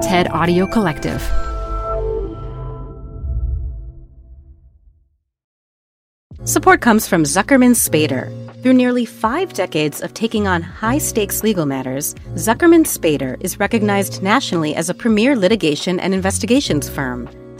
TED Audio Collective. Support comes from Zuckerman Spader. Through nearly five decades of taking on high stakes legal matters, Zuckerman Spader is recognized nationally as a premier litigation and investigations firm.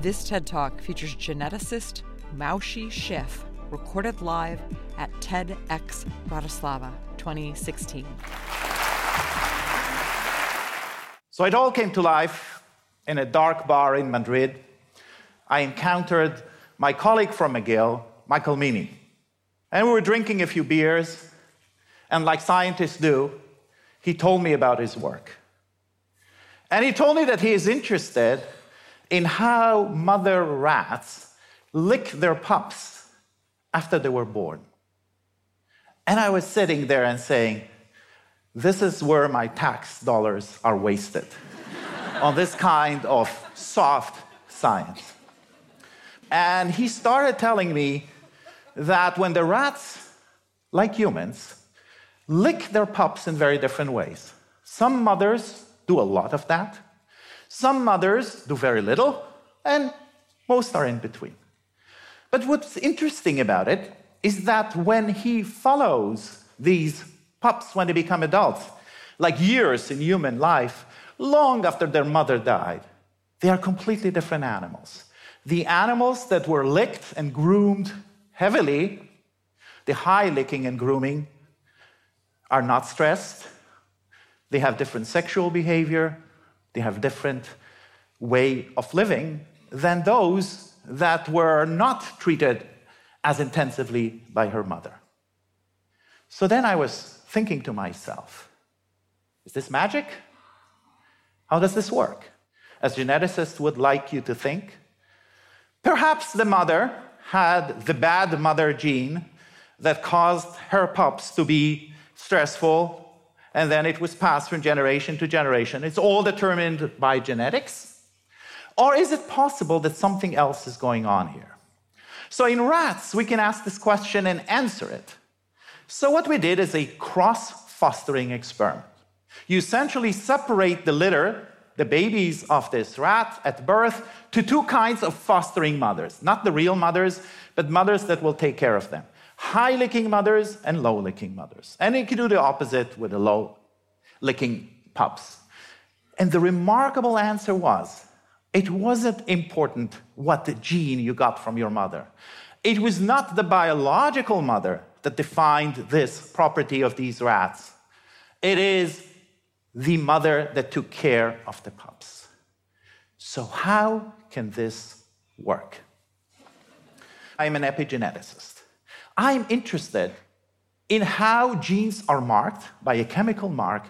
This TED Talk features geneticist Moshe Szyf, recorded live at TEDx Bratislava 2016. So it all came to life in a dark bar in Madrid. I encountered my colleague from McGill, Michael Meaney. And we were drinking a few beers, and like scientists do, he told me about his work. And he told me that he is interested in how mother rats lick their pups after they were born. And I was sitting there and saying, This is where my tax dollars are wasted on this kind of soft science. And he started telling me that when the rats, like humans, lick their pups in very different ways, some mothers do a lot of that some mothers do very little, and most are in between. But what's interesting about it is that when he follows these pups when they become adults, like years in human life, long after their mother died, they are completely different animals. The animals that were licked and groomed heavily, the high licking and grooming, are not stressed. They have different sexual behavior. They have different way of living than those that were not treated as intensively by her mother. So then I was thinking to myself, is this magic? How does this work? As geneticists would like you to think, perhaps the mother had the bad mother gene that caused her pups to be stressful and then it was passed from generation to generation. It's all determined by genetics. Or is it possible that something else is going on here? So in rats, we can ask this question and answer it. So what we did is a cross fostering experiment. You essentially separate the litter, the babies of this rat at birth, to two kinds of fostering mothers. Not the real mothers, but mothers that will take care of them high licking mothers and low licking mothers. And you can do the opposite with the low licking pups. And the remarkable answer was it wasn't important what the gene you got from your mother. It was not the biological mother that defined this property of these rats. It is the mother that took care of the pups. So, how can this work? I'm an epigeneticist. I'm interested in how genes are marked by a chemical mark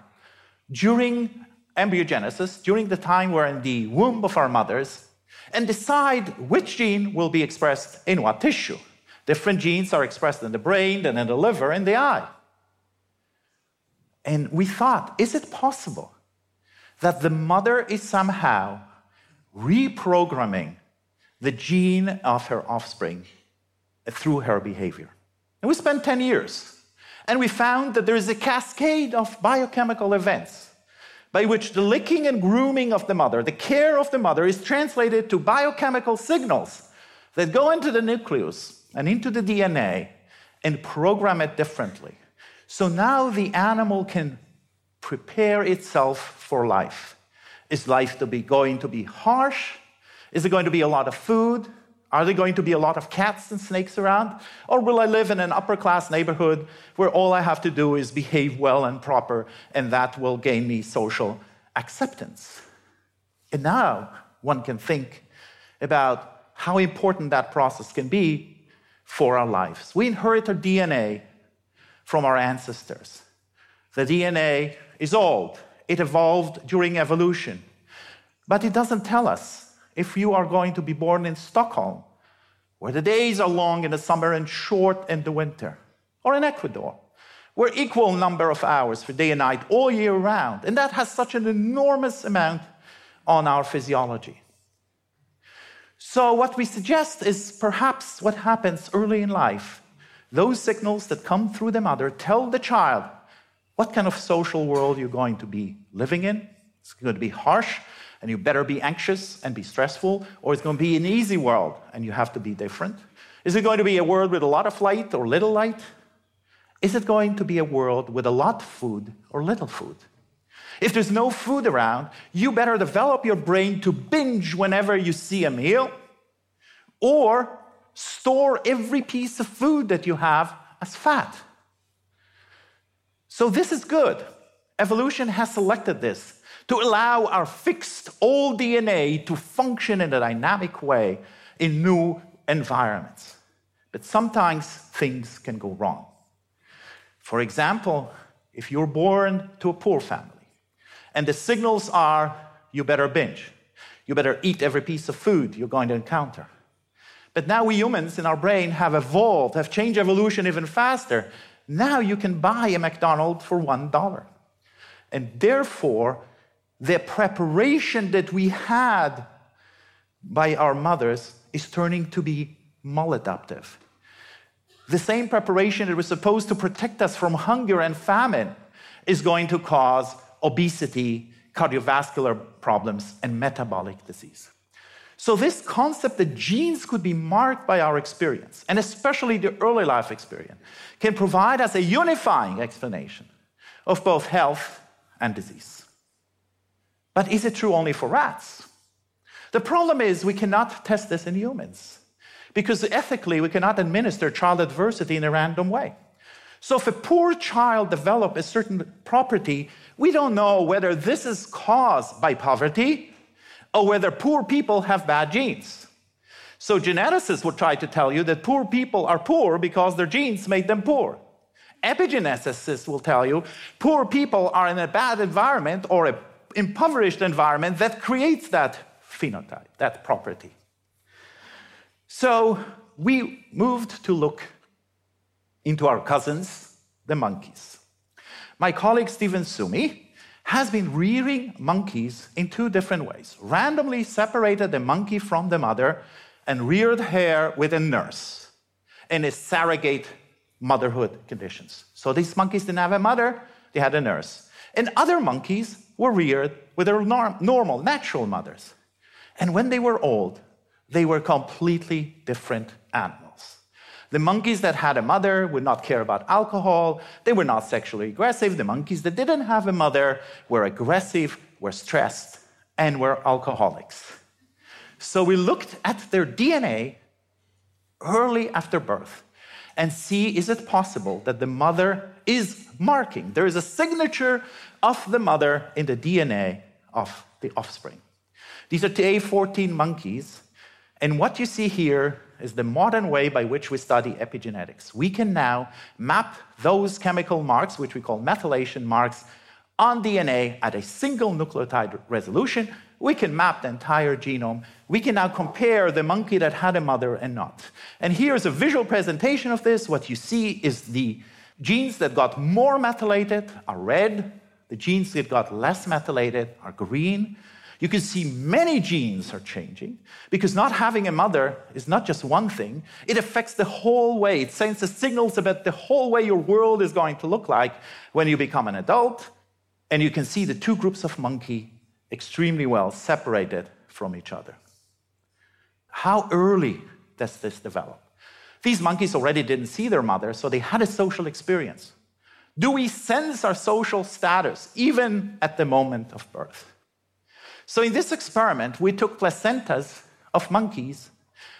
during embryogenesis, during the time we're in the womb of our mothers, and decide which gene will be expressed in what tissue. Different genes are expressed in the brain, then in the liver, and the eye. And we thought, is it possible that the mother is somehow reprogramming the gene of her offspring through her behavior? And we spent 10 years. And we found that there is a cascade of biochemical events by which the licking and grooming of the mother, the care of the mother, is translated to biochemical signals that go into the nucleus and into the DNA and program it differently. So now the animal can prepare itself for life. Is life to be going to be harsh? Is it going to be a lot of food? Are there going to be a lot of cats and snakes around? Or will I live in an upper class neighborhood where all I have to do is behave well and proper, and that will gain me social acceptance? And now one can think about how important that process can be for our lives. We inherit our DNA from our ancestors. The DNA is old, it evolved during evolution, but it doesn't tell us if you are going to be born in Stockholm, where the days are long in the summer and short in the winter, or in Ecuador, where equal number of hours for day and night all year round, and that has such an enormous amount on our physiology. So, what we suggest is perhaps what happens early in life. Those signals that come through the mother tell the child what kind of social world you're going to be living in. It's going to be harsh, and you better be anxious and be stressful, or it's going to be an easy world and you have to be different? Is it going to be a world with a lot of light or little light? Is it going to be a world with a lot of food or little food? If there's no food around, you better develop your brain to binge whenever you see a meal, or store every piece of food that you have as fat. So, this is good. Evolution has selected this to allow our fixed old DNA to function in a dynamic way in new environments. But sometimes things can go wrong. For example, if you're born to a poor family and the signals are you better binge, you better eat every piece of food you're going to encounter. But now we humans in our brain have evolved, have changed evolution even faster. Now you can buy a McDonald's for $1. And therefore, the preparation that we had by our mothers is turning to be maladaptive. The same preparation that was supposed to protect us from hunger and famine is going to cause obesity, cardiovascular problems, and metabolic disease. So, this concept that genes could be marked by our experience, and especially the early life experience, can provide us a unifying explanation of both health and disease. But is it true only for rats? The problem is we cannot test this in humans because ethically we cannot administer child adversity in a random way. So if a poor child develops a certain property, we don't know whether this is caused by poverty or whether poor people have bad genes. So geneticists would try to tell you that poor people are poor because their genes made them poor. Epigeneticists will tell you poor people are in a bad environment or a impoverished environment that creates that phenotype, that property. So we moved to look into our cousins, the monkeys. My colleague Stephen Suomi has been rearing monkeys in two different ways. Randomly separated the monkey from the mother and reared her with a nurse in a surrogate motherhood conditions. So these monkeys didn't have a mother, they had a nurse. And other monkeys were reared with their normal, natural mothers. And when they were old, they were completely different animals. The monkeys that had a mother would not care about alcohol. They were not sexually aggressive. The monkeys that didn't have a mother were aggressive, were stressed, and were alcoholics. So we looked at their DNA early after birth and see is it possible that the mother is marking, there is a signature of the mother in the DNA of the offspring. These are TA14 monkeys, and what you see here is the modern way by which we study epigenetics. We can now map those chemical marks, which we call methylation marks, on DNA at a single nucleotide resolution. We can map the entire genome. We can now compare the monkey that had a mother and not. And here's a visual presentation of this. What you see is the genes that got more methylated are red, the genes that got less methylated are green. You can see many genes are changing because not having a mother is not just one thing, it affects the whole way. It sends the signals about the whole way your world is going to look like when you become an adult. And you can see the two groups of monkey extremely well separated from each other. How early does this develop? These monkeys already didn't see their mother, so they had a social experience. Do we sense our social status even at the moment of birth? So, in this experiment, we took placentas of monkeys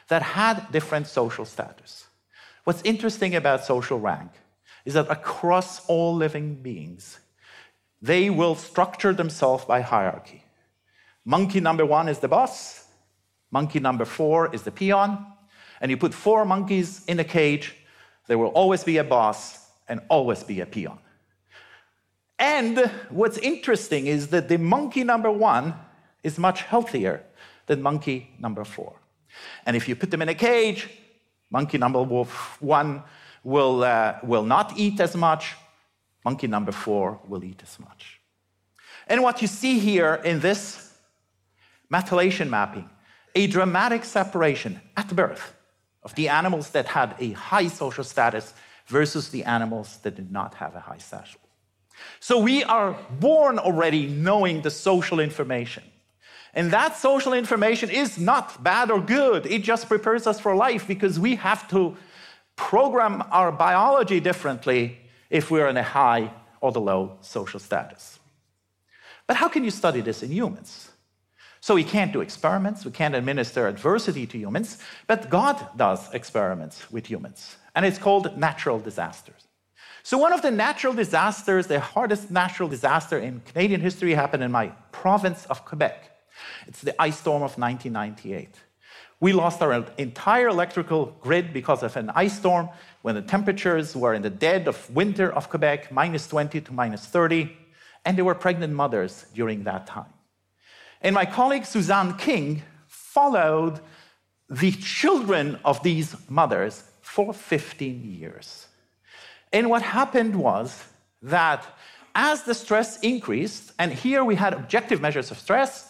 that had different social status. What's interesting about social rank is that across all living beings, they will structure themselves by hierarchy. Monkey number one is the boss, monkey number four is the peon, and you put four monkeys in a cage, there will always be a boss and always be a peon. And what's interesting is that the monkey number one is much healthier than monkey number four. And if you put them in a cage, monkey number one will, uh, will not eat as much, monkey number four will eat as much. And what you see here in this methylation mapping, a dramatic separation at birth of the animals that had a high social status versus the animals that did not have a high status. So we are born already knowing the social information. And that social information is not bad or good. It just prepares us for life because we have to program our biology differently if we're in a high or the low social status. But how can you study this in humans? So we can't do experiments, we can't administer adversity to humans, but God does experiments with humans. And it's called natural disasters. So, one of the natural disasters, the hardest natural disaster in Canadian history, happened in my province of Quebec. It's the ice storm of 1998. We lost our entire electrical grid because of an ice storm when the temperatures were in the dead of winter of Quebec, minus 20 to minus 30, and there were pregnant mothers during that time. And my colleague Suzanne King followed the children of these mothers for 15 years. And what happened was that as the stress increased, and here we had objective measures of stress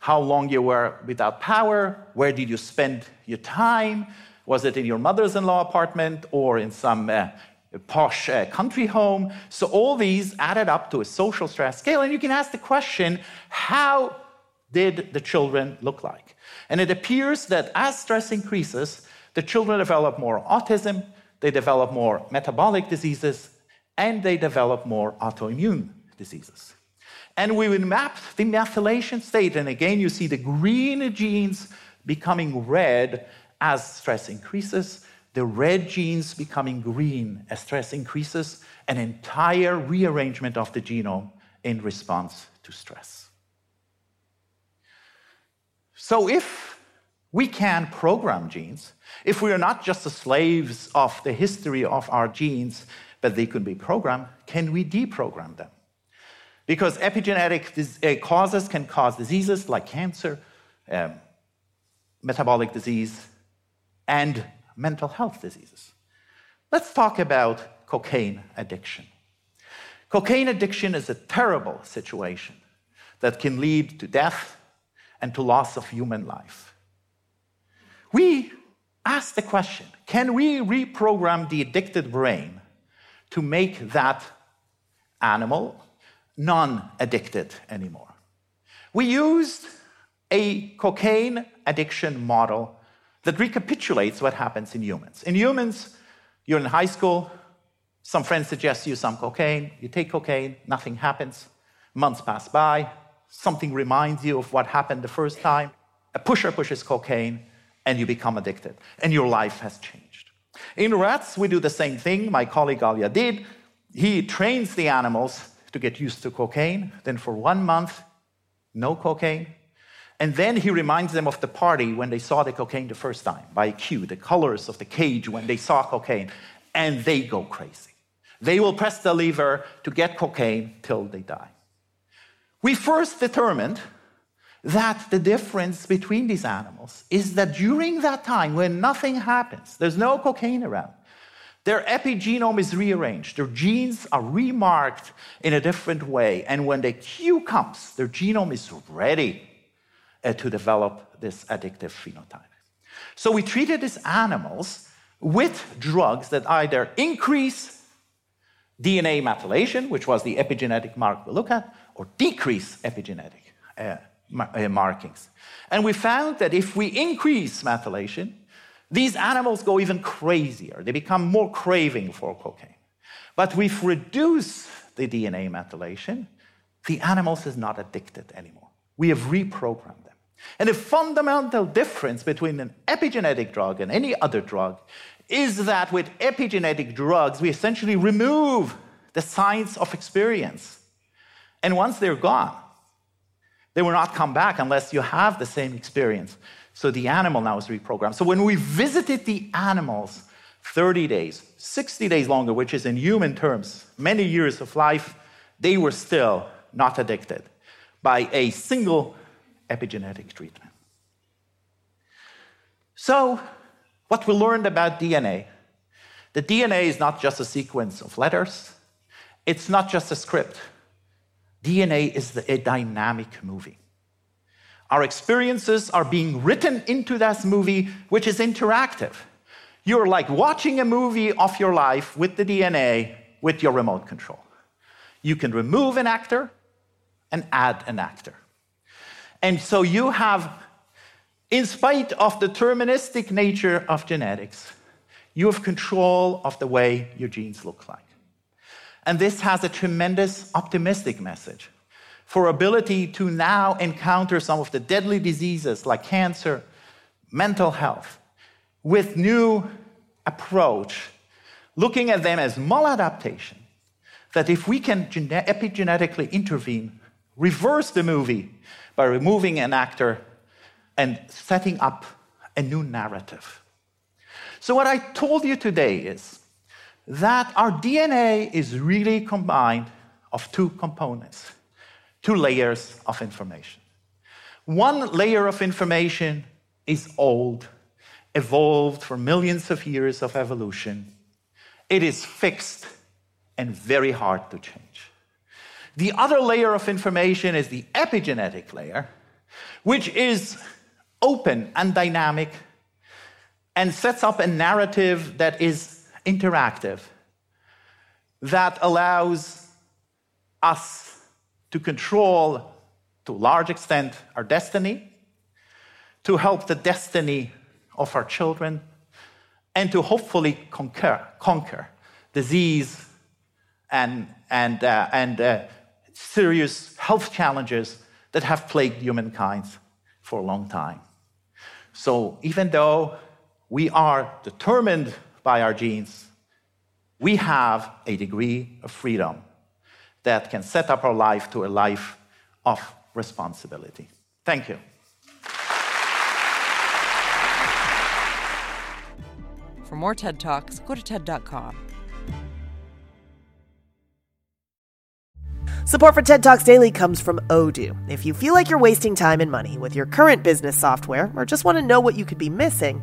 how long you were without power, where did you spend your time, was it in your mother's in law apartment or in some uh, posh uh, country home? So, all these added up to a social stress scale. And you can ask the question how did the children look like? And it appears that as stress increases, the children develop more autism, they develop more metabolic diseases, and they develop more autoimmune diseases. And we would map the methylation state, and again, you see the green genes becoming red as stress increases, the red genes becoming green as stress increases, an entire rearrangement of the genome in response to stress. So, if we can program genes, if we are not just the slaves of the history of our genes, but they can be programmed, can we deprogram them? Because epigenetic uh, causes can cause diseases like cancer, um, metabolic disease, and mental health diseases. Let's talk about cocaine addiction. Cocaine addiction is a terrible situation that can lead to death and to loss of human life. We ask the question can we reprogram the addicted brain to make that animal non addicted anymore? We used a cocaine addiction model that recapitulates what happens in humans. In humans, you're in high school, some friends suggest you some cocaine, you take cocaine, nothing happens. Months pass by, something reminds you of what happened the first time. A pusher pushes cocaine, and you become addicted, and your life has changed. In rats, we do the same thing. My colleague Alia did. He trains the animals to get used to cocaine. Then, for one month, no cocaine. And then he reminds them of the party when they saw the cocaine the first time by cue, the colors of the cage when they saw cocaine, and they go crazy. They will press the lever to get cocaine till they die. We first determined that the difference between these animals is that during that time when nothing happens, there's no cocaine around, their epigenome is rearranged, their genes are remarked in a different way, and when the cue comes, their genome is ready uh, to develop this addictive phenotype. So we treated these animals with drugs that either increase DNA methylation, which was the epigenetic mark we look at, or decrease epigenetic uh, uh, markings. And we found that if we increase methylation, these animals go even crazier. They become more craving for cocaine. But we've reduced the DNA methylation, the animals is not addicted anymore. We have reprogrammed them. And the fundamental difference between an epigenetic drug and any other drug is that with epigenetic drugs, we essentially remove the signs of experience. And once they're gone, they will not come back unless you have the same experience. So the animal now is reprogrammed. So when we visited the animals 30 days, 60 days longer, which is in human terms, many years of life, they were still not addicted by a single epigenetic treatment. So, what we learned about DNA the DNA is not just a sequence of letters, it's not just a script. DNA is a dynamic movie. Our experiences are being written into that movie, which is interactive. You're like watching a movie of your life with the DNA with your remote control. You can remove an actor and add an actor. And so you have, in spite of the deterministic nature of genetics, you have control of the way your genes look like. And this has a tremendous optimistic message for ability to now encounter some of the deadly diseases like cancer, mental health, with new approach, looking at them as maladaptation, that if we can epigenetically intervene, reverse the movie by removing an actor and setting up a new narrative. So, what I told you today is that our DNA is really combined of two components, two layers of information. One layer of information is old, evolved for millions of years of evolution. It is fixed and very hard to change. The other layer of information is the epigenetic layer, which is open and dynamic and sets up a narrative that is interactive, that allows us to control, to a large extent, our destiny, to help the destiny of our children, and to hopefully conquer, conquer disease and, and, uh, and uh, serious health challenges that have plagued humankind for a long time. So, even though we are determined by our genes, we have a degree of freedom that can set up our life to a life of responsibility. Thank you. For more TED Talks, go to TED.com. Support for TED Talks Daily comes from Odoo. If you feel like you're wasting time and money with your current business software or just want to know what you could be missing,